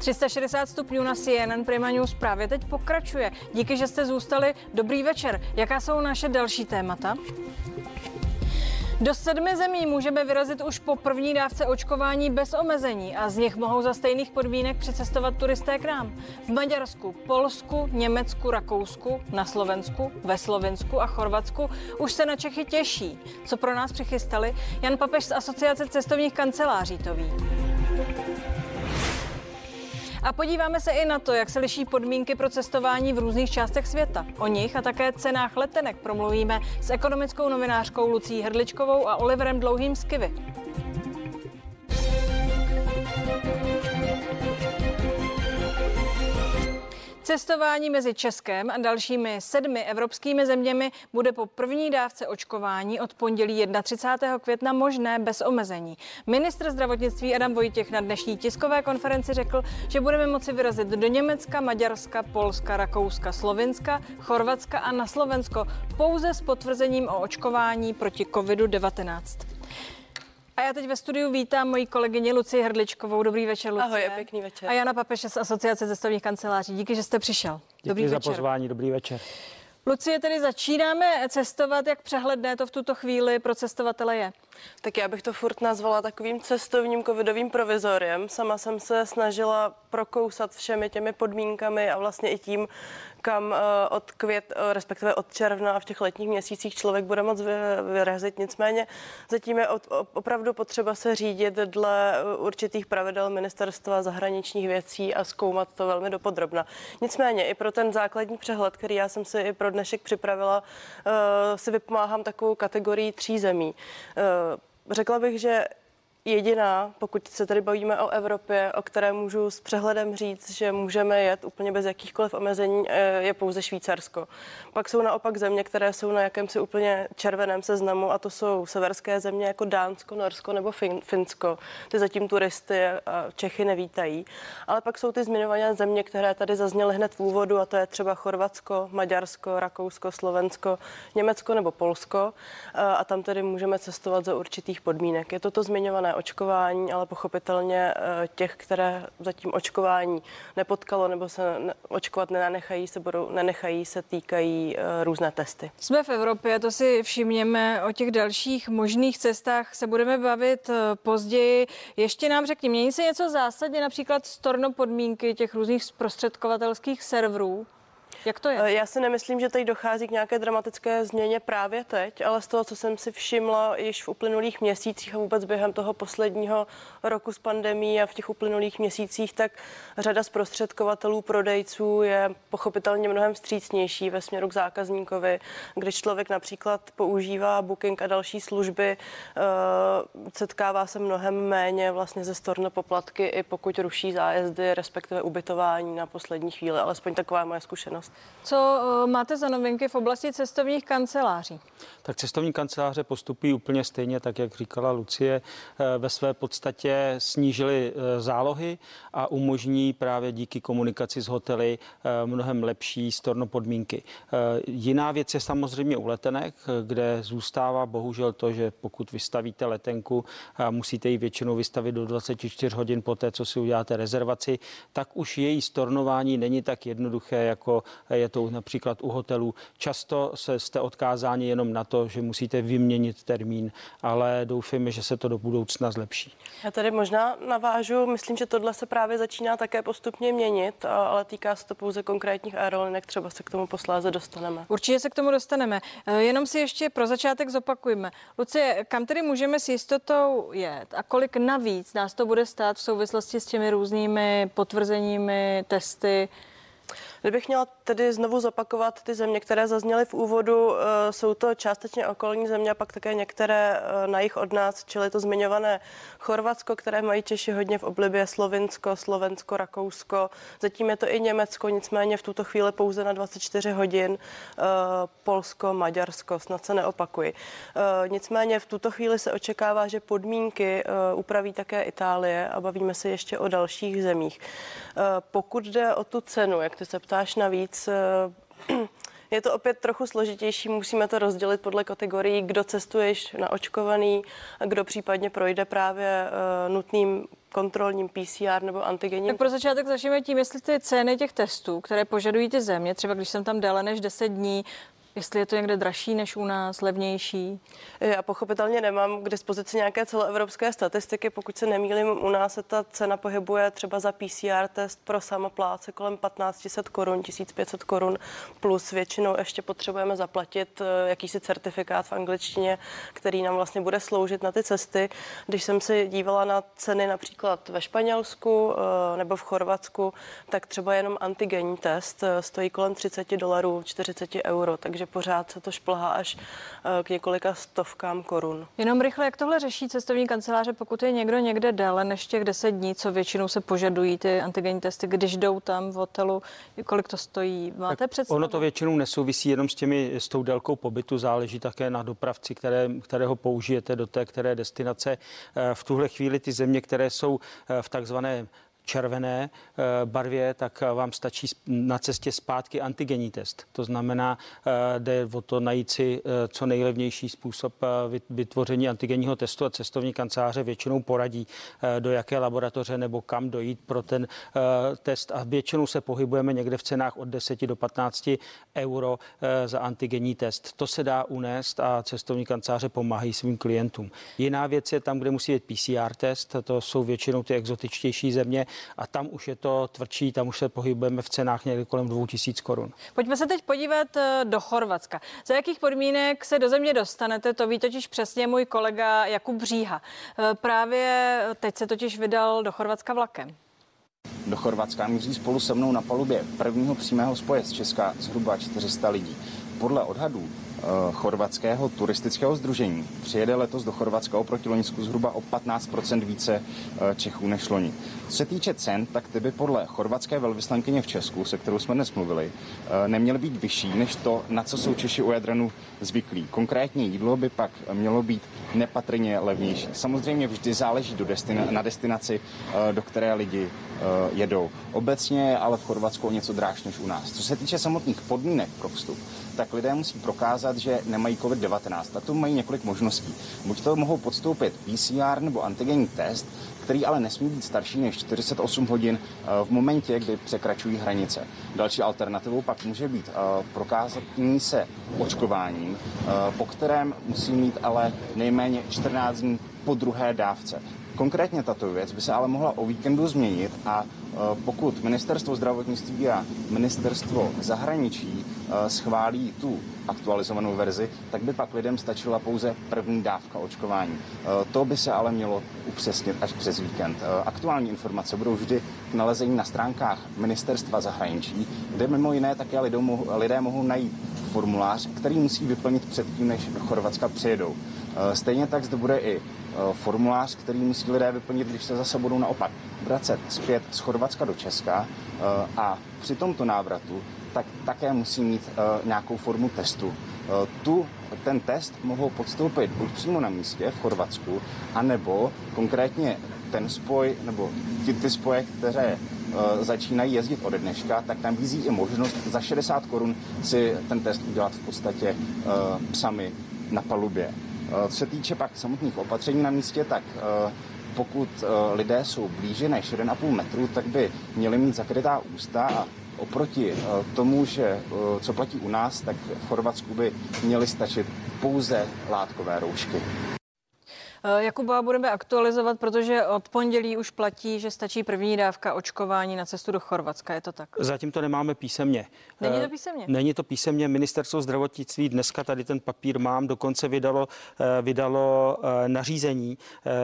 360 stupňů na CNN Prima News právě teď pokračuje. Díky, že jste zůstali. Dobrý večer. Jaká jsou naše další témata? Do sedmi zemí můžeme vyrazit už po první dávce očkování bez omezení a z nich mohou za stejných podmínek přicestovat turisté k nám. V Maďarsku, Polsku, Německu, Rakousku, na Slovensku, ve Slovensku a Chorvatsku už se na Čechy těší. Co pro nás přichystali? Jan Papež z Asociace cestovních kanceláří to ví. A podíváme se i na to, jak se liší podmínky pro cestování v různých částech světa. O nich a také cenách letenek promluvíme s ekonomickou novinářkou Lucí Hrdličkovou a Oliverem Dlouhým z Kivy. Cestování mezi Českem a dalšími sedmi evropskými zeměmi bude po první dávce očkování od pondělí 31. května možné bez omezení. Ministr zdravotnictví Adam Vojtěch na dnešní tiskové konferenci řekl, že budeme moci vyrazit do Německa, Maďarska, Polska, Rakouska, Slovinska, Chorvatska a na Slovensko pouze s potvrzením o očkování proti COVID-19. A já teď ve studiu vítám moji kolegyni Luci Hrdličkovou. Dobrý večer, Lucie. Ahoj, pěkný večer. A Jana Papeše z Asociace cestovních kanceláří. Díky, že jste přišel. Děkuji dobrý za večer. pozvání, dobrý večer. Lucie, tedy začínáme cestovat. Jak přehledné to v tuto chvíli pro cestovatele je? Tak já bych to furt nazvala takovým cestovním covidovým provizoriem. Sama jsem se snažila prokousat všemi těmi podmínkami a vlastně i tím, kam eh, od květ, eh, respektive od června a v těch letních měsících člověk bude moc vyrazit. Nicméně zatím je opravdu potřeba se řídit dle eh, určitých pravidel ministerstva zahraničních věcí a zkoumat to velmi dopodrobna. Nicméně i pro ten základní přehled, který já jsem si i pro dnešek připravila, si vypomáhám takovou kategorii tří zemí. Řekla bych, že jediná, pokud se tady bavíme o Evropě, o které můžu s přehledem říct, že můžeme jet úplně bez jakýchkoliv omezení, eh, je pouze Švýcarsko. Pak jsou naopak země, které jsou na jakémsi úplně červeném seznamu a to jsou severské země jako Dánsko, Norsko nebo fin- Finsko. Ty zatím turisty a Čechy nevítají. Ale pak jsou ty zmiňované země, které tady zazněly hned v úvodu a to je třeba Chorvatsko, Maďarsko, Rakousko, Slovensko, Německo nebo Polsko eh, a tam tedy můžeme cestovat za určitých podmínek. Je to to zmiňované očkování, ale pochopitelně eh, těch, které zatím očkování nepotkalo nebo se očkovat nenechají, se budou, nenechají, se týkají eh, různé testy. Jsme v Evropě, to si všimněme. O těch dalších možných cestách se budeme bavit eh, později. Ještě nám řekni, mění se něco zásadně, například storno podmínky těch různých zprostředkovatelských serverů? Jak to je? Eh, já si nemyslím, že tady dochází k nějaké dramatické změně právě teď, ale z toho, co jsem si všimla již v uplynulých měsících a vůbec během toho posledního roku s pandemí a v těch uplynulých měsících, tak řada zprostředkovatelů, prodejců je pochopitelně mnohem vstřícnější ve směru k zákazníkovi, když člověk například používá booking a další služby, eh, setkává se mnohem méně vlastně ze storno poplatky, i pokud ruší zájezdy, respektive ubytování na poslední chvíli, alespoň taková je moje zkušenost. Co eh, máte za novinky v oblasti cestovních kanceláří? Tak cestovní kanceláře postupují úplně stejně, tak jak říkala Lucie, eh, ve své podstatě snížili eh, zálohy a umožní právě díky komunikaci s hotely mnohem lepší storno podmínky. Jiná věc je samozřejmě u letenek, kde zůstává bohužel to, že pokud vystavíte letenku, musíte ji většinou vystavit do 24 hodin poté, co si uděláte rezervaci, tak už její stornování není tak jednoduché, jako je to například u hotelů. Často se jste odkázáni jenom na to, že musíte vyměnit termín, ale doufáme, že se to do budoucna zlepší. Já tady možná navážu, myslím, že tohle se právě začíná také postupně měnit, ale týká se to pouze konkrétních aerolinek, třeba se k tomu posláze dostaneme. Určitě se k tomu dostaneme. Eh, jenom si ještě pro začátek zopakujme. Lucie, kam tedy můžeme s jistotou jet a kolik navíc nás to bude stát v souvislosti s těmi různými potvrzeními, testy? Kdybych měla tedy znovu zopakovat ty země, které zazněly v úvodu, eh, jsou to částečně okolní země a pak také některé eh, na jich od nás, čili to zmiňované Chorvatsko, které mají Češi hodně v oblibě, Slovinsko, Slovensko, Rakousko, zatím je to i Německo, nicméně v tuto chvíli pouze na 24 hodin, eh, Polsko, Maďarsko, snad se neopakuji. Nicméně v tuto chvíli se očekává, že podmínky upraví také Itálie a bavíme se ještě o dalších zemích. Pokud jde o tu cenu, jak ty se ptáš navíc, eh, je to opět trochu složitější, musíme to rozdělit podle kategorií, kdo cestuješ na očkovaný, kdo případně projde právě uh, nutným kontrolním PCR nebo antigenním. Tak pro začátek začneme tím, jestli ty ceny těch testů, které požadují ty země, třeba když jsem tam déle než 10 dní, Jestli je to někde dražší než u nás, levnější? Já pochopitelně nemám k dispozici nějaké celoevropské statistiky. Pokud se nemýlím, u nás se ta cena pohybuje třeba za PCR test pro samopláce kolem 1500 korun, 1500 korun, plus většinou ještě potřebujeme zaplatit eh, jakýsi certifikát v angličtině, který nám vlastně bude sloužit na ty cesty. Když jsem si dívala na ceny například ve Španělsku eh, nebo v Chorvatsku, tak třeba jenom antigenní test eh, stojí kolem 30 dolarů, 40 euro, takže takže pořád se to šplhá až eh, k několika stovkám korun. Jenom rychle, jak tohle řeší cestovní kanceláře, pokud je někdo někde déle než těch 10 dní, co většinou se požadují ty antigenní testy, když jdou tam v hotelu, kolik to stojí? Máte představu? Ono to většinou nesouvisí jenom s těmi, s tou délkou pobytu, záleží také na dopravci, které, kterého použijete do té které destinace. Eh, v tuhle chvíli ty země, které jsou eh, v takzvané červené eh, barvě, tak eh, vám stačí na cestě zpátky antigenní test. To znamená, eh, jde o to najít si co nejlevnější způsob vytvoření antigenního testu a cestovní kanceláře většinou poradí, do jaké laboratoře nebo kam dojít pro ten test a většinou se pohybujeme někde v cenách od 10 do 15 euro za antigenní test. To se dá unést a cestovní kanceláře pomáhají svým klientům. Jiná věc je tam, kde musí být PCR test, to jsou většinou ty exotičtější země, a tam už je to tvrdší, tam už se pohybujeme v cenách někde kolem 2000 korun. Pojďme se teď podívat eh, do Chorvatska. Za jakých podmínek se do země dostanete, to ví totiž přesně můj kolega Jakub Bříha. Eh, právě teď se totiž vydal do Chorvatska vlakem. Do Chorvatska míří spolu se mnou na palubě prvního přímého spoje z Česka zhruba 400 lidí. Podle odhadů chorvatského turistického združení. Přijede letos do Chorvatska oproti Loňsku zhruba o 15% více eh, Čechů než loni. Co se týče cen, tak ty by podle chorvatské velvyslankyně v Česku, se kterou jsme dnes mluvili, eh, neměly být vyšší než to, na co jsou Češi u Jadranu zvyklí. Konkrétně jídlo by pak mělo být nepatrně levnější. Samozřejmě vždy záleží do destina- na destinaci, do které lidi jedou. Obecně ale v Chorvatsku něco dráž než u nás. Co se týče samotných podmínek pro vstup, tak lidé musí prokázat, že nemají COVID-19. A tu mají několik možností. Buď to mohou podstoupit PCR nebo antigenní test, který ale nesmí být starší než 48 hodin eh, v momentě, kdy překračují hranice. Další alternativou pak může být eh, prokázání se očkováním, eh, po kterém musí mít ale nejméně 14 dní po druhé dávce. Konkrétně tato věc by se ale mohla o víkendu změnit a pokud ministerstvo zdravotnictví a ministerstvo zahraničí schválí tu aktualizovanou verzi, tak by pak lidem stačila pouze první dávka očkování. To by se ale mělo upřesnit až přes víkend. Aktuální informace budou vždy k nalezení na stránkách ministerstva zahraničí, kde mimo jiné také lidé mohou, lidé mohou najít formulář, který musí vyplnit předtím, než do Chorvatska přijedou. Stejně tak zde bude i formulář, který musí lidé vyplnit, když se zase budou naopak vracet zpět z Chorvatska do Česka a při tomto návratu tak také musí mít uh, nějakou formu testu. Uh, tu, ten test mohou podstoupit buď přímo na místě v Chorvatsku, anebo konkrétně ten spoj, nebo ty, ty spoje, které uh, začínají jezdit ode dneška, tak tam vízí i možnost za 60 korun si ten test udělat v podstatě sami na palubě. Co se týče pak samotných opatření na místě, tak pokud lidé jsou blíže než 1,5 metru, tak by měli mít zakrytá ústa a Oproti eh, tomu, že eh, co platí u nás, tak v Chorvatsku by měly stačit pouze látkové roušky. Eh, Jakuba budeme aktualizovat, protože od pondělí už platí, že stačí první dávka očkování na cestu do Chorvatska. Je to tak? Zatím to nemáme písemně. Není to písemně? Není to písemně. Ministerstvo zdravotnictví dneska tady ten papír mám, dokonce vydalo, vydalo nařízení,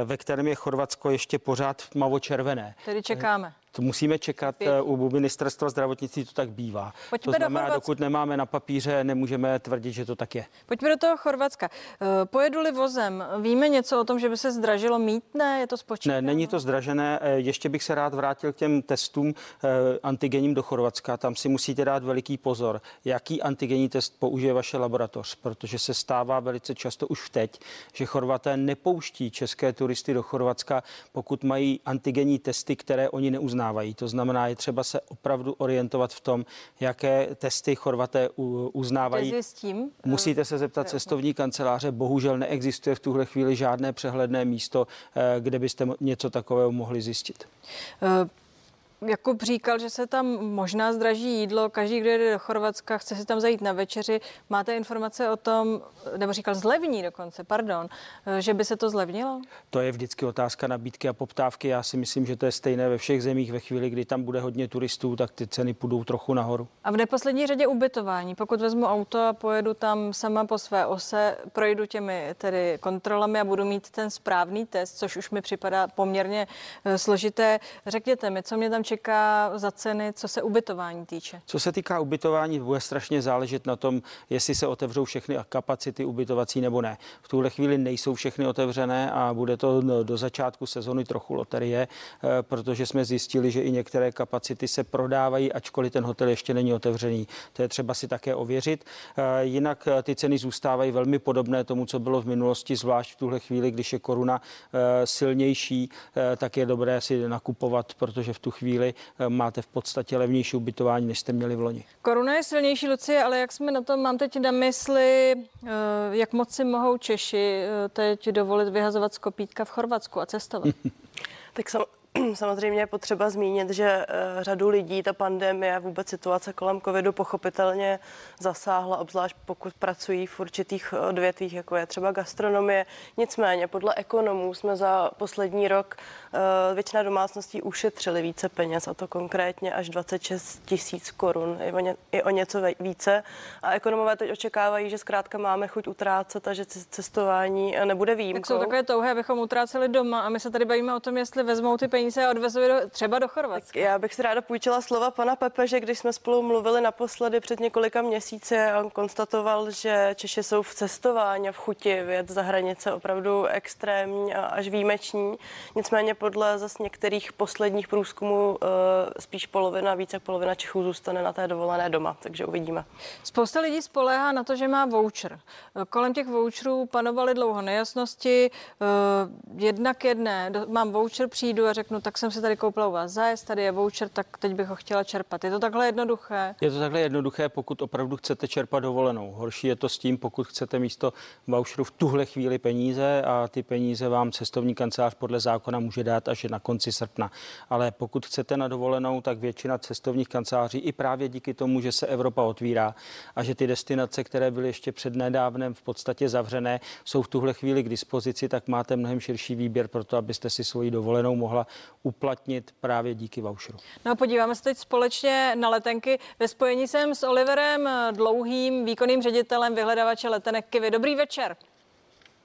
ve kterém je Chorvatsko ještě pořád mavo-červené. Tedy čekáme. To musíme čekat Pět. u ministerstva zdravotnictví, to tak bývá. Pojďme to znamená, do dokud nemáme na papíře, nemůžeme tvrdit, že to tak je. Pojďme do toho Chorvatska. Eh, pojedu-li vozem, víme něco o tom, že by se zdražilo mítné? Je to spočítáno? Ne, není to zdražené. Eh, ještě bych se rád vrátil k těm testům eh, antigenním do Chorvatska. Tam si musíte dát veliký pozor, jaký antigenní test použije vaše laboratoř, protože se stává velice často už teď, že Chorvaté nepouští české turisty do Chorvatska, pokud mají antigenní testy, které oni neuznávají uznávají. To znamená, je třeba se opravdu orientovat v tom, jaké testy Chorvaté uznávají. tím? Musíte se zeptat cestovní kanceláře. Bohužel neexistuje v tuhle chvíli žádné přehledné místo, eh, kde byste něco takového mohli zjistit. Uh... Jakub říkal, že se tam možná zdraží jídlo, každý, kdo jede do Chorvatska, chce si tam zajít na večeři. Máte informace o tom, nebo říkal zlevní dokonce, pardon, že by se to zlevnilo? To je vždycky otázka nabídky a poptávky. Já si myslím, že to je stejné ve všech zemích. Ve chvíli, kdy tam bude hodně turistů, tak ty ceny půjdou trochu nahoru. A v neposlední řadě ubytování. Pokud vezmu auto a pojedu tam sama po své ose, projdu těmi tedy kontrolami a budu mít ten správný test, což už mi připadá poměrně eh, složité. Řekněte mi, co mě tam čeká za ceny, co se ubytování týče? Co se týká ubytování, bude strašně záležet na tom, jestli se otevřou všechny kapacity ubytovací nebo ne. V tuhle chvíli nejsou všechny otevřené a bude to do začátku sezony trochu loterie, eh, protože jsme zjistili, že i některé kapacity se prodávají, ačkoliv ten hotel ještě není otevřený. To je třeba si také ověřit. Eh, jinak eh, ty ceny zůstávají velmi podobné tomu, co bylo v minulosti, zvlášť v tuhle chvíli, když je koruna silnější, tak je dobré si nakupovat, protože v tu chvíli chvíli eh, máte v podstatě levnější ubytování, než jste měli v loni. Koruna je silnější, Lucie, ale jak jsme na tom, mám teď na mysli, eh, jak moc si mohou Češi eh, teď dovolit vyhazovat z kopítka v Chorvatsku a cestovat? tak sam, Samozřejmě je potřeba zmínit, že eh, řadu lidí ta pandemie, vůbec situace kolem covidu pochopitelně zasáhla, obzvlášť pokud pracují v určitých odvětvích, jako je třeba gastronomie. Nicméně podle ekonomů jsme za poslední rok eh, většina domácností ušetřili více peněz, a to konkrétně až 26 tisíc korun, i o, ně, i o něco více. A ekonomové teď očekávají, že zkrátka máme chuť utrácet a že cestování nebude výjimkou. Tak jsou takové touhy, abychom utráceli doma a my se tady bavíme o tom, jestli vezmou ty peníze peníze a odvezli do, třeba do Chorvatska. Tak já bych si ráda půjčila slova pana Pepe, že když jsme spolu mluvili naposledy před několika měsíci, on konstatoval, že Češi jsou v cestování a v chuti věc za hranice opravdu extrémní a až výjimeční. Nicméně podle zase některých posledních průzkumů eh, spíš polovina, více jak polovina Čechů zůstane na té dovolené doma, takže uvidíme. Spousta lidí spoléhá na to, že má voucher. Kolem těch voucherů panovaly dlouho nejasnosti. Eh, jednak jedné, mám voucher, přijdu a řeknu, řeknu, tak jsem si tady koupila u vás zájezd, tady je voucher, tak teď bych ho chtěla čerpat. Je to takhle jednoduché? Je to takhle jednoduché, pokud opravdu chcete čerpat dovolenou. Horší je to s tím, pokud chcete místo voucheru v tuhle chvíli peníze a ty peníze vám cestovní kancelář podle zákona může dát až na konci srpna. Ale pokud chcete na dovolenou, tak většina cestovních kanceláří i právě díky tomu, že se Evropa otvírá a že ty destinace, které byly ještě před nedávnem v podstatě zavřené, jsou v tuhle chvíli k dispozici, tak máte mnohem širší výběr pro to, abyste si svoji dovolenou mohla uplatnit právě díky voucheru. No podíváme se teď společně na letenky. Ve spojení jsem s Oliverem Dlouhým, výkonným ředitelem vyhledavače letenek Kivy. Dobrý večer.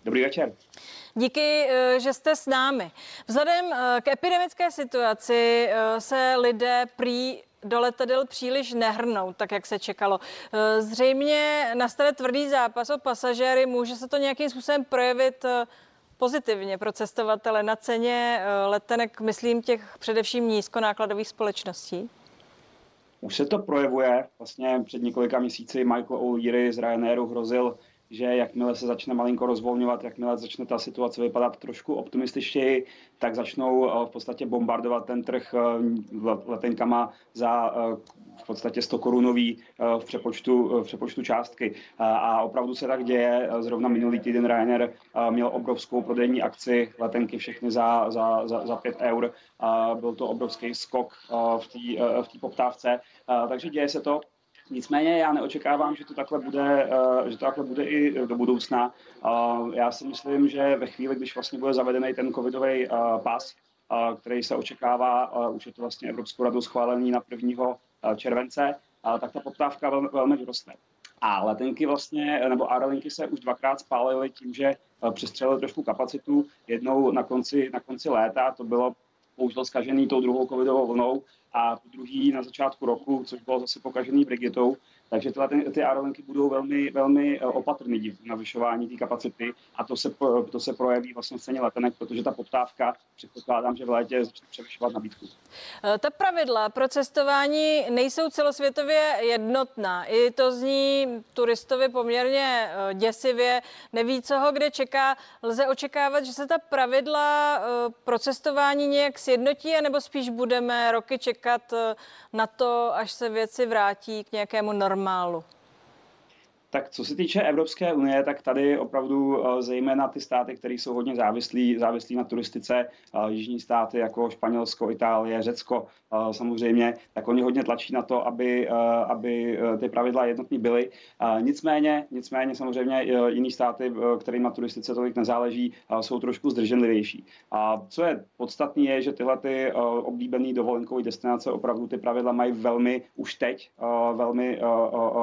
Dobrý večer. Díky, eh, že jste s námi. Vzhledem eh, k epidemické situaci eh, se lidé prý do letadel příliš nehrnou, tak jak se čekalo. Zřejmě nastane tvrdý zápas o pasažéry, může se to nějakým způsobem projevit pozitivně pro cestovatele na ceně eh, letenek, myslím těch především nízkonákladových společností? Už se to projevuje. Vlastně před několika měsíci Michael O'Leary z Ryanairu hrozil že jakmile se začne malinko rozvolňovat, jakmile začne ta situace vypadat trošku optimističtěji, tak začnou eh, v podstatě bombardovat ten trh eh, letenkama za eh, v podstatě 100 korunový v přepočtu, v přepočtu částky. A opravdu se tak děje. Zrovna minulý týden Ryanair měl obrovskou prodejní akci, letenky všechny za, za, za, za 5 eur. Byl to obrovský skok v té v poptávce. Takže děje se to. Nicméně já neočekávám, že to takhle bude, eh, že to takhle bude i do budoucna. Já si myslím, že ve chvíli, když vlastně bude zavedený ten covidový eh, pas, eh, který se očekává, už je to vlastně Evropskou radou schválený na 1. července, tak ta poptávka velmi, velmi vyroste. A letenky vlastně, nebo aerolinky se už dvakrát spálily tím, že přestřelily trošku kapacitu. Jednou na konci, na konci léta, to bylo bohužel zkažený tou druhou covidovou vlnou a druhý na začátku roku, což bylo zase pokažený Brigitou. Takže tyhle, ty, ty aerolinky budou velmi, velmi opatrné v navyšování té kapacity a to se, to se projeví vlastně v ceně letenek, protože ta poptávka, předpokládám, že v létě začne převyšovat nabídku. Ta pravidla pro cestování nejsou celosvětově jednotná. I to zní turistovi poměrně děsivě, neví, co ho kde čeká. Lze očekávat, že se ta pravidla pro cestování nějak sjednotí, nebo spíš budeme roky čekat na to, až se věci vrátí k nějakému normálu? Tak co se týče Evropské unie, tak tady opravdu eh, zejména ty státy, které jsou hodně závislí, závislí na turistice, eh, jižní státy jako Španělsko, Itálie, Řecko eh, samozřejmě, tak oni hodně tlačí na to, aby, aby ty pravidla jednotní byly. Nicméně, nicméně samozřejmě jiný státy, kterým na turistice tolik nezáleží, jsou trošku zdrženlivější. A co je podstatné, je, že tyhle ty oblíbené dovolenkové destinace opravdu ty pravidla mají velmi už teď, velmi,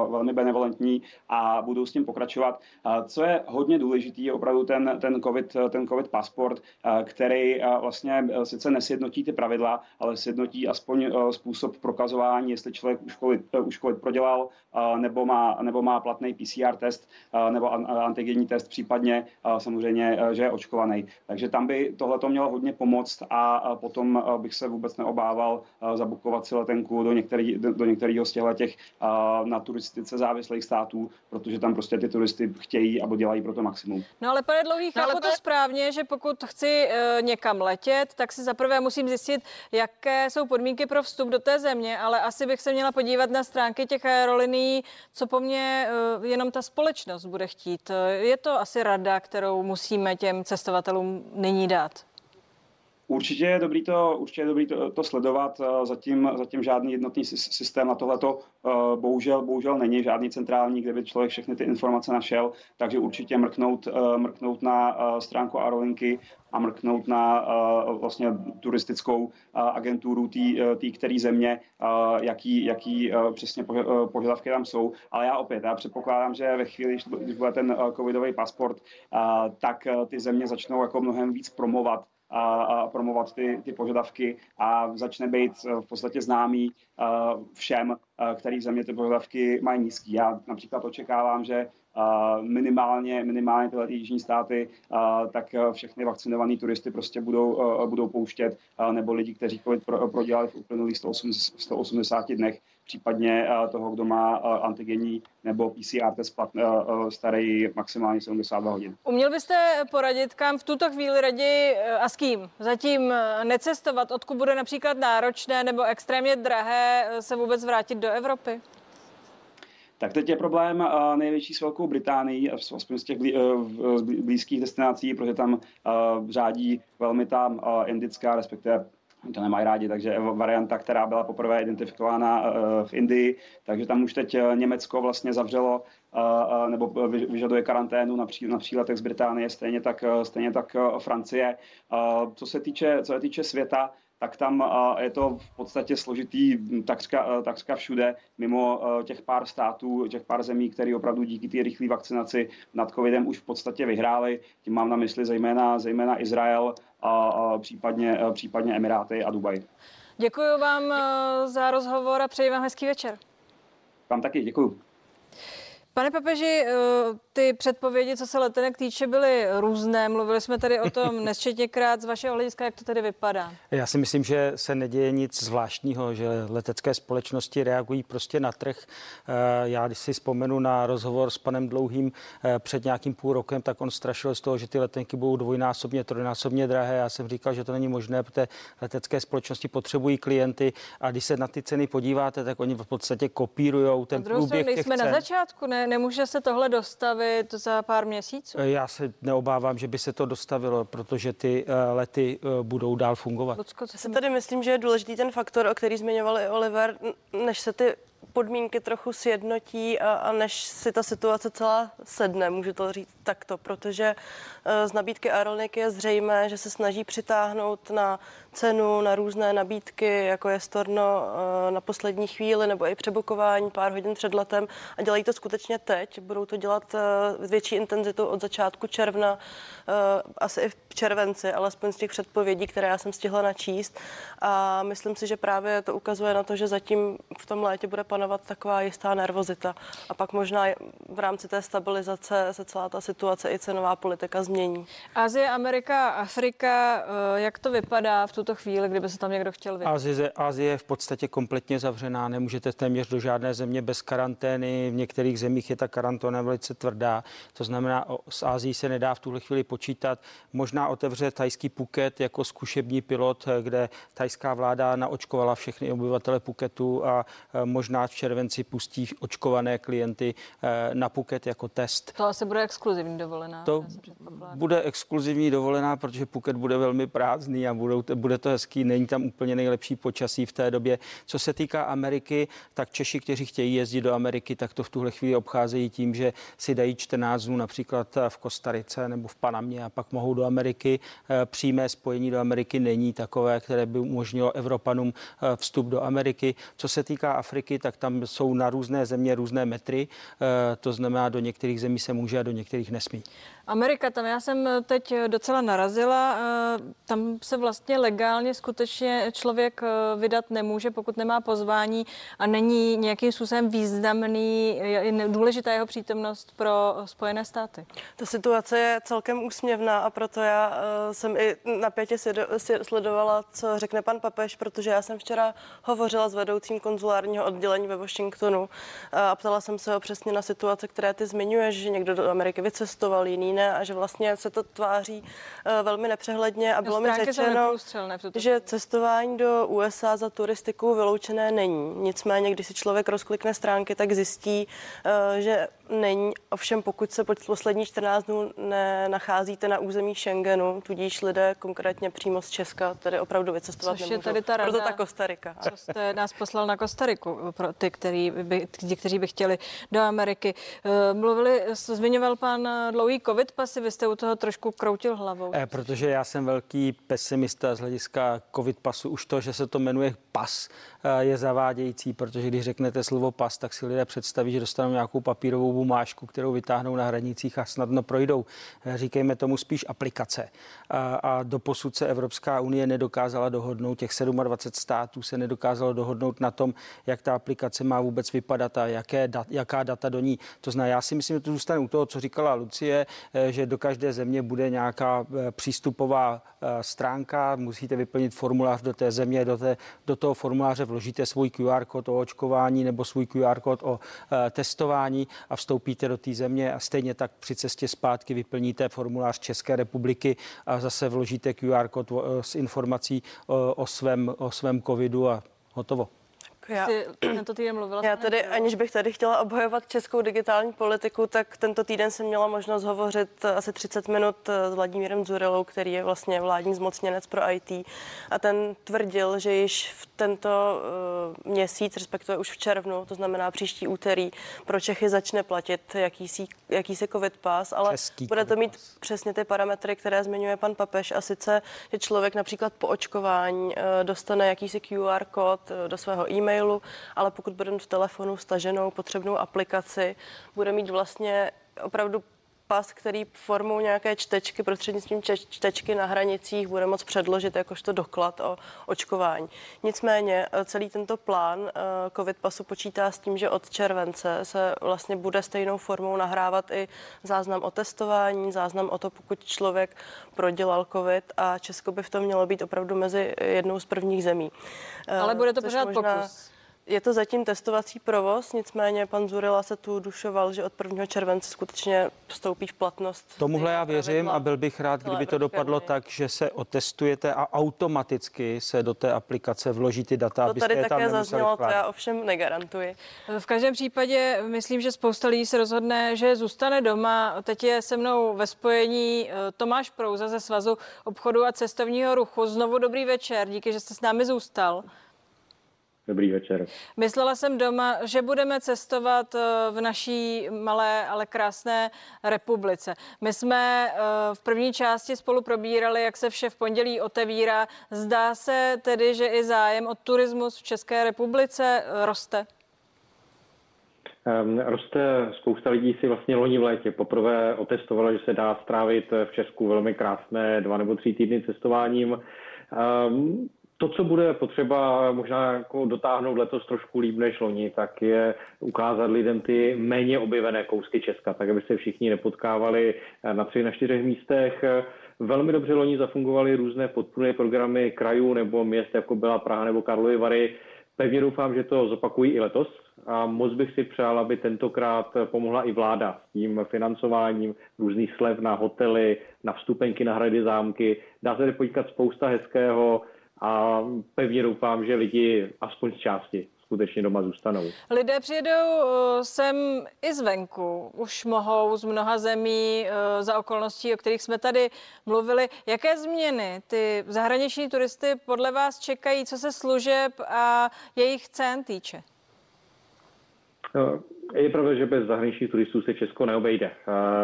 velmi benevolentní a a budou s tím pokračovat. Co je hodně důležitý, je opravdu ten, ten, COVID, ten COVID pasport, který vlastně sice nesjednotí ty pravidla, ale sjednotí aspoň způsob prokazování, jestli člověk už COVID, už COVID prodělal, nebo má, nebo má platný PCR test, nebo antigenní test, případně samozřejmě, že je očkovaný. Takže tam by tohle to mělo hodně pomoct a potom bych se vůbec neobával zabukovat si letenku do, některý, do některého z těch na turistice závislých států, protože tam prostě ty turisty chtějí a dělají pro to maximum. No ale pane Dlouhý, chápu no, ale... to správně, že pokud chci e, někam letět, tak si zaprvé musím zjistit, jaké jsou podmínky pro vstup do té země, ale asi bych se měla podívat na stránky těch aerolinií, co po mně e, jenom ta společnost bude chtít. Je to asi rada, kterou musíme těm cestovatelům nyní dát. Určitě je dobrý to, určitě je dobrý to, to sledovat. Eh, zatím, zatím žádný jednotný systém na tohleto eh, bohužel, bohužel není, žádný centrální, kde by člověk všechny ty informace našel, takže určitě mrknout, eh, mrknout na stránku Aerolinky a mrknout na vlastně turistickou agenturu té které země, jaký, jaký přesně požadavky tam jsou. Ale já opět, já předpokládám, že ve chvíli, když bude ten covidový pasport, tak ty země začnou jako mnohem víc promovat a, a promovat ty, ty požadavky a začne být v podstatě známý všem, který země ty požadavky mají nízký. Já například očekávám, že minimálně, minimálně tyhle jižní státy, tak všechny vakcinovaný turisty prostě budou, budou pouštět, nebo lidi, kteří COVID prodělali v uplynulých 180 dnech, případně toho, kdo má antigenní nebo PCR test starý maximálně 72 hodin. Uměl byste poradit, kam v tuto chvíli raději a s kým zatím necestovat, odkud bude například náročné nebo extrémně drahé se vůbec vrátit do Evropy? Tak teď je problém největší s Velkou Británií, aspoň z těch blízkých destinací, protože tam řádí velmi ta indická, respektive to nemají rádi, takže varianta, která byla poprvé identifikována v Indii, takže tam už teď Německo vlastně zavřelo nebo vyžaduje karanténu na, pří, příletech z Británie, stejně tak, stejně tak Francie. Co se týče, co se týče světa, tak tam je to v podstatě složitý takřka, takřka všude, mimo těch pár států, těch pár zemí, které opravdu díky té rychlé vakcinaci nad covidem už v podstatě vyhráli. Tím mám na mysli zejména, zejména Izrael a, a případně, případně Emiráty a Dubaj. Děkuji vám za rozhovor a přeji vám hezký večer. Vám taky, děkuji. Pane papeži, eh, ty předpovědi, co se letenek týče, byly různé. Mluvili jsme tady o tom nesčetněkrát. Z vašeho hlediska, jak to tady vypadá? Já si myslím, že se neděje nic zvláštního, že letecké společnosti reagují prostě na trh. Eh, já když si vzpomenu na rozhovor s panem Dlouhým eh, před nějakým půl rokem, tak on strašil z toho, že ty letenky budou dvojnásobně, trojnásobně drahé. Já jsem říkal, že to není možné, protože letecké společnosti potřebují klienty a když se na ty ceny podíváte, tak oni v podstatě kopírují ten průběh těch jsme cen. na začátku, ne? Nemůže se tohle dostavit za pár měsíců? Já se neobávám, že by se to dostavilo, protože ty eh, lety eh, budou dál fungovat. Lucko, co se tady myslím, že je důležitý ten faktor, o který zmiňoval i Oliver, než se ty podmínky trochu sjednotí a, a než si ta situace celá sedne, můžu to říct takto, protože uh, z nabídky Aeroliniky je zřejmé, že se snaží přitáhnout na cenu, na různé nabídky, jako je storno uh, na poslední chvíli nebo i přebukování pár hodin před letem a dělají to skutečně teď. Budou to dělat uh, větší intenzitu od začátku června, asi i v červenci, alespoň z těch předpovědí, které já jsem stihla načíst. A myslím si, že právě to ukazuje na to, že zatím v tom létě bude panovat taková jistá nervozita. A pak možná v rámci té stabilizace se celá ta situace i cenová politika změní. Azie, Amerika, Afrika, eh, jak to vypadá v tuto chvíli, kdyby se tam někdo chtěl vydat? Azie, Azie je v podstatě kompletně zavřená, nemůžete téměř do žádné země bez karantény. V některých zemích je ta karanténa velice tvrdá. To znamená, s Ázií se nedá v tuhle chvíli počítat. Možná otevře tajský Phuket jako zkušební pilot, kde tajská vláda naočkovala všechny obyvatele Phuketu a e, možná v červenci pustí očkované klienty e, na Phuket jako test. To asi bude exkluzivní dovolená. To bude exkluzivní dovolená, protože Phuket bude velmi prázdný a budou, bude to hezký. Není tam úplně nejlepší počasí v té době. Co se týká Ameriky, tak Češi, kteří chtějí jezdit do Ameriky, tak to v tuhle chvíli obcházejí tím, že si dají 14 dnů například v Kostarice nebo v Panamě a pak mohou do Ameriky. E, přímé spojení do Ameriky není takové, které by umožnilo Evropanům eh, vstup do Ameriky. Co se týká Afriky, tak tam jsou na různé země různé metry, eh, to znamená, do některých zemí se může a do některých nesmí. Amerika, tam já jsem teď docela narazila. Eh, tam se vlastně legálně skutečně člověk vydat nemůže, pokud nemá pozvání a není nějakým způsobem významný, je důležitá jeho přítomnost pro Spojené státy. Ta situace je celkem úsměvná a proto já jsem i napětě sledovala, co řekne pan papež, protože já jsem včera hovořila s vedoucím konzulárního oddělení ve Washingtonu. A ptala jsem se ho přesně na situace, které ty zmiňuješ, že někdo do Ameriky vycestoval, jiný ne a že vlastně se to tváří e, velmi nepřehledně. A bylo mi řečeno, že cestování do USA za turistiku vyloučené není. Nicméně, když si člověk rozklikne stránky, tak zjistí, e, že není. Ovšem, pokud se poslední 14 dnů nenacházíte na území Schengenu, tudíž lidé konkrétně přímo z Česka, tedy opravdu vycestovat Což nemůžou. je tady ta rada, Proto ta Kostarika. Co jste nás poslal na Kostariku pro ty, který by, ty, kteří by chtěli do Ameriky. Eh, mluvili, zmiňoval pan dlouhý covid pasy, vy jste u toho trošku kroutil hlavou. E, protože já jsem velký pesimista z hlediska covid pasu. Už to, že se to jmenuje pas, eh, je zavádějící, protože když řeknete slovo pas, tak si lidé představí, že dostanou nějakou papírovou bumášku, kterou vytáhnou na hranicích a snadno projdou. Říkejme tomu spíš aplikace. A, a doposud se Evropská unie nedokázala dohodnout, těch 27 států se nedokázalo dohodnout na tom, jak ta aplikace má vůbec vypadat a jaké dat, jaká data do ní. To znamená, já si myslím, že to zůstane u toho, co říkala Lucie, eh, že do každé země bude nějaká eh, přístupová eh, stránka, musíte vyplnit formulář do té země, do, té, do toho formuláře vložíte svůj QR kód o očkování nebo svůj QR kód o testování a vstoupíte do té země a stejně tak při cestě zpátky vyplníte formulář České republiky a zase vložíte QR kód s informací o svém, o svém covidu a hotovo. Já, tento týden mluvila já tedy, aniž bych tady chtěla obhajovat českou digitální politiku, tak tento týden jsem měla možnost hovořit asi 30 minut s Vladimírem Zurelou, který je vlastně vládní zmocněnec pro IT. A ten tvrdil, že již v tento uh, měsíc, respektive už v červnu, to znamená příští úterý, pro Čechy začne platit jakýsi, jakýsi covid pas, ale Český bude to mít pas. přesně ty parametry, které zmiňuje pan Papež. A sice, že člověk například po očkování uh, dostane jakýsi QR kód uh, do svého e-mailu, e-mailu, ale pokud bude v telefonu staženou potřebnou aplikaci, bude mít vlastně opravdu pas, který formou nějaké čtečky, prostřednictvím čtečky na hranicích bude moct předložit jakožto doklad o očkování. Nicméně eh, celý tento plán eh, COVID pasu počítá s tím, že od července se vlastně bude stejnou formou nahrávat i záznam o testování, záznam o to, pokud člověk prodělal COVID a Česko by v tom mělo být opravdu mezi jednou z prvních zemí. Ale bude to pořád možná... pokus. Je to zatím testovací provoz, nicméně pan Zurila se tu dušoval, že od 1. července skutečně vstoupí v platnost. Tomuhle já věřím a byl bych rád, kdyby to dopadlo tak, že se otestujete a automaticky se do té aplikace vloží ty data. To tady také zaznělo, to já ovšem negarantuji. V každém případě myslím, že spousta lidí se rozhodne, že zůstane doma. Teď je se mnou ve spojení eh, Tomáš Prouza ze Svazu obchodu a cestovního ruchu. Znovu dobrý večer, díky, že jste s námi zůstal. Dobrý večer. Myslela jsem doma, že budeme cestovat eh, v naší malé, ale krásné republice. My jsme eh, v první části spolu probírali, jak se vše v pondělí otevírá. Zdá se tedy, že i zájem o turismus v České republice eh, roste? Um, roste, spousta lidí si vlastně loni v létě poprvé otestovalo, že se dá strávit v Česku velmi krásné dva nebo tři týdny cestováním. Um, To, co bude potřeba možná jako dotáhnout letos trošku líp než loni, tak je ukázat lidem ty méně objevené kousky Česka, tak aby se všichni nepotkávali na tři, na čtyřech místech. Velmi dobře loni zafungovaly různé podpůrné programy krajů nebo měst, jako byla Praha nebo Karlovy Vary. Pevně doufám, že to zopakují i letos a moc bych si přál, aby tentokrát pomohla i vláda s tím financováním různých slev na hotely, na vstupenky na hrady zámky. Dá se podíkat spousta hezkého a pevně doufám, že lidi aspoň z části skutečně doma zůstanou. Lidé přijedou eh, sem i zvenku. Už mohou z mnoha zemí eh, za okolností, o kterých jsme tady mluvili. Jaké změny ty zahraniční turisty podle vás čekají, co se služeb a jejich cen týče? No, je pravda, že bez zahraničních turistů se Česko neobejde.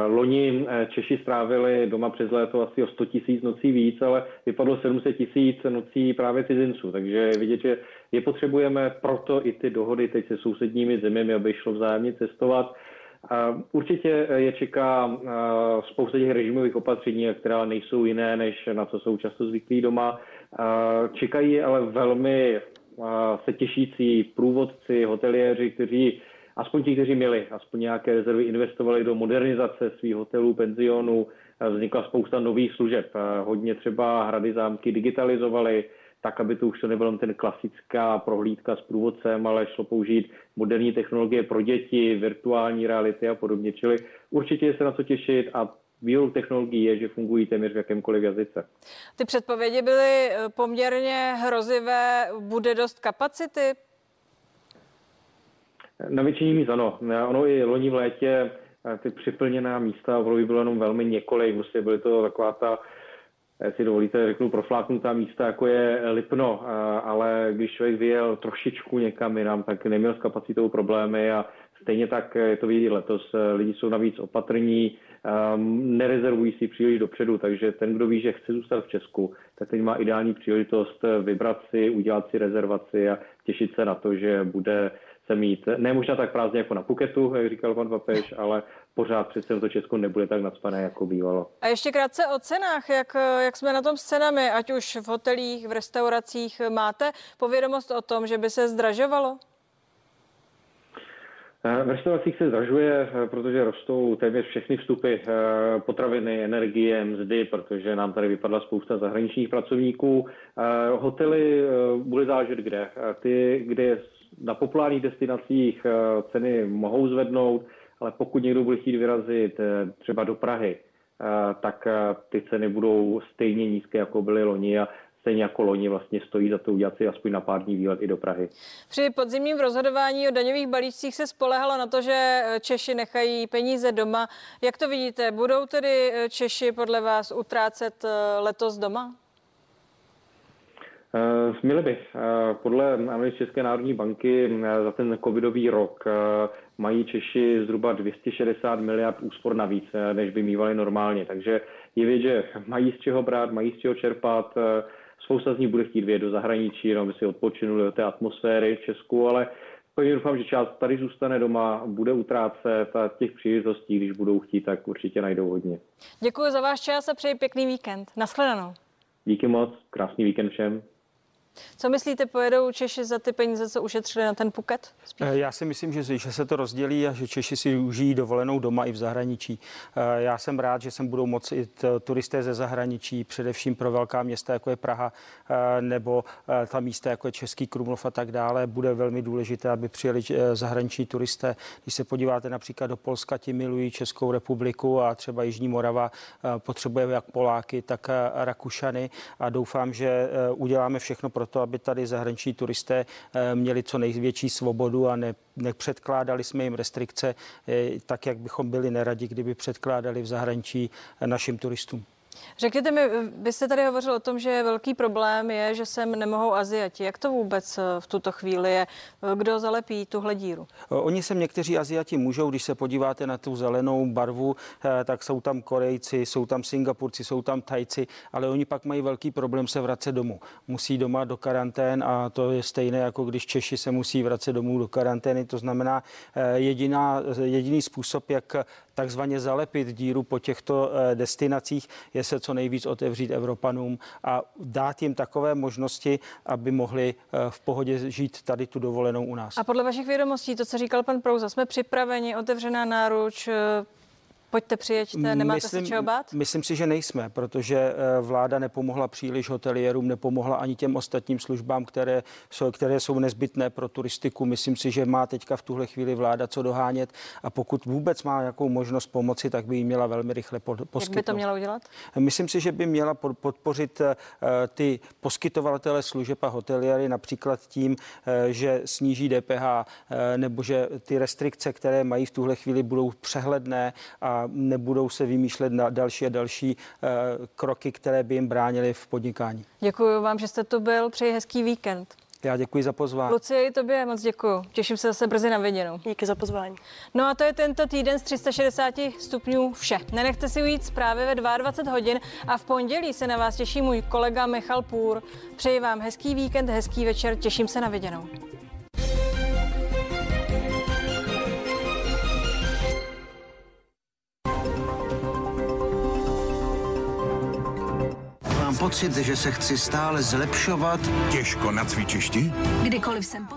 Loni eh, Češi strávili doma přes léto asi o 100 tisíc nocí víc, ale vypadlo 700 tisíc nocí právě cizinců. Takže vidět, že je potřebujeme proto i ty dohody teď se sousedními zeměmi, aby šlo vzájemně cestovat. Určitě je čeká eh, spousta těch režimových opatření, která nejsou jiné, než na co jsou často zvyklí doma. Čekají ale velmi se těšící průvodci, hoteliéři, kteří aspoň ti, kteří měli aspoň nějaké rezervy, investovali do modernizace svých hotelů, penzionů, vznikla spousta nových služeb. Hodně třeba hrady zámky digitalizovali, tak, aby to už to nebylo ten klasická prohlídka s průvodcem, ale šlo použít moderní technologie pro děti, virtuální reality a podobně. Čili určitě se na co těšit a výhodou technologií je, že fungují téměř v jakémkoliv jazyce. Ty předpovědi byly poměrně hrozivé. Bude dost kapacity na většině míst ano. Ono i loni v létě eh, ty připlněná místa v bylo jenom velmi několik. Prostě byly to taková ta, si dovolíte, řeknu, profláknutá místa, jako je Lipno, eh, ale když člověk vyjel trošičku někam jinam, tak neměl s kapacitou problémy a stejně tak je to vidět letos. Eh, lidi jsou navíc opatrní, nerezervují si příliš dopředu, takže ten, kdo ví, že chce zůstat v Česku, tak teď má ideální příležitost vybrat si, udělat si rezervaci a těšit se na to, že bude se mít, ne možná tak prázdně jako na Puketu, jak říkal pan papež, ale pořád přece to Česko nebude tak nadspané, jako bývalo. A ještě krátce o cenách, jak, jak jsme na tom s cenami, ať už v hotelích, v restauracích, máte povědomost o tom, že by se zdražovalo? Eh, v restauracích se zdražuje, eh, protože rostou téměř všechny vstupy, eh, potraviny, energie, mzdy, protože nám tady vypadla spousta zahraničních pracovníků. Hotely bude záležet kde. Ty, kde na populárních destinacích eh, ceny mohou zvednout, ale pokud někdo bude chtít vyrazit eh, třeba do Prahy, eh, tak ty ceny budou stejně nízké, jako byly loni a stejně jako loni vlastně stojí za to udělat si aspoň na pár dní výlet i do Prahy. Při podzimním rozhodování o daňových balíčcích se spolehalo na to, že Češi nechají peníze doma. Jak to vidíte? Budou tedy Češi podle vás utrácet letos doma? Eh, měli by. Eh, podle analýz České národní banky eh, za ten covidový rok mají Češi zhruba 260 miliard úspor navíc, než by mývali normálně. Takže je vědět, že mají z čeho brát, mají z čeho čerpat. Spousta z nich bude chtít vědět do zahraničí, no, aby si odpočinuli do té atmosféry v Česku, ale pevně doufám, že část tady zůstane doma, bude utrácet a těch příležitostí, když budou chtít, tak určitě najdou hodně. Děkuji za váš čas a přeji pěkný víkend. Naschledanou. Díky moc, krásný víkend všem. Co myslíte, pojedou Češi za ty peníze, co ušetřili na ten Phuket? Spíš? Eh, já si myslím, že, že se to rozdělí a že Češi si užijí dovolenou doma i v zahraničí. Eh, já jsem rád, že sem budou moci i turisté ze zahraničí, především pro velká města, jako je Praha, eh, nebo ta místa, jako je Český Krumlov a tak dále. Bude velmi důležité, aby přijeli zahraniční turisté. Když se podíváte například do Polska, ti milují Českou republiku a třeba Jižní Morava potřebuje jak Poláky, tak Rakušany a doufám, že uděláme všechno pro to, aby tady zahraniční turisté eh, měli co největší svobodu a ne, nepředkládali jsme jim restrikce eh, tak, jak bychom byli neradi, kdyby předkládali v zahraničí eh, našim turistům. Řekněte mi, vy jste tady hovořil o tom, že velký problém je, že sem nemohou Aziati. Jak to vůbec eh, v tuto chvíli je? Eh, kdo zalepí tuhle díru? Eh, oni sem někteří Aziati můžou, když se podíváte na tu zelenou barvu, tak jsou tam Korejci, jsou tam Singapurci, jsou tam Tajci, ale oni pak mají velký problém se vracet domů. Musí doma do karantén a to je stejné, jako když Češi se musí vracet domů do karantény. To znamená, jediná, jediný způsob, jak takzvaně zalepit díru po těchto destinacích, je se co nejvíc otevřít Evropanům a dát jim takové možnosti, aby mohli v pohodě žít tady tu dovolenou u nás. A podle vašich vědomostí, to, co říkal pan Prouza, jsme připraveni, otevřená náruč, pojďte přijeďte, nemáte myslím, se čeho bát? Myslím si, že nejsme, protože eh, vláda nepomohla příliš hoteliérům, nepomohla ani těm ostatním službám, které jsou, které jsou nezbytné pro turistiku. Myslím si, že má teďka v tuhle chvíli vláda co dohánět a pokud vůbec má nějakou možnost pomoci, tak by ji měla velmi rychle poskytnout. Jak by to měla udělat? Myslím si, že by měla podpořit eh, ty poskytovatele služeb a hoteliéry například tím, eh, že sníží DPH nebo že ty restrikce, které mají v tuhle chvíli, budou přehledné a nebudou se vymýšlet na další a další eh, kroky, které by jim bránily v podnikání. Děkuji vám, že jste tu byl. Přeji hezký víkend. Já děkuji za pozvání. Lucie, i tobě moc děkuji. Těším se zase brzy na viděnou. Díky za pozvání. No a to je tento týden z 360 stupňů vše. Nenechte si ujít zprávy ve 22 hodin a v pondělí se na vás těší můj kolega Michal Půr. Přeji vám hezký víkend, hezký večer, těším se na viděnou. Pocit, že se chci stále zlepšovat. Těžko na cvičišti? Kdykoliv jsem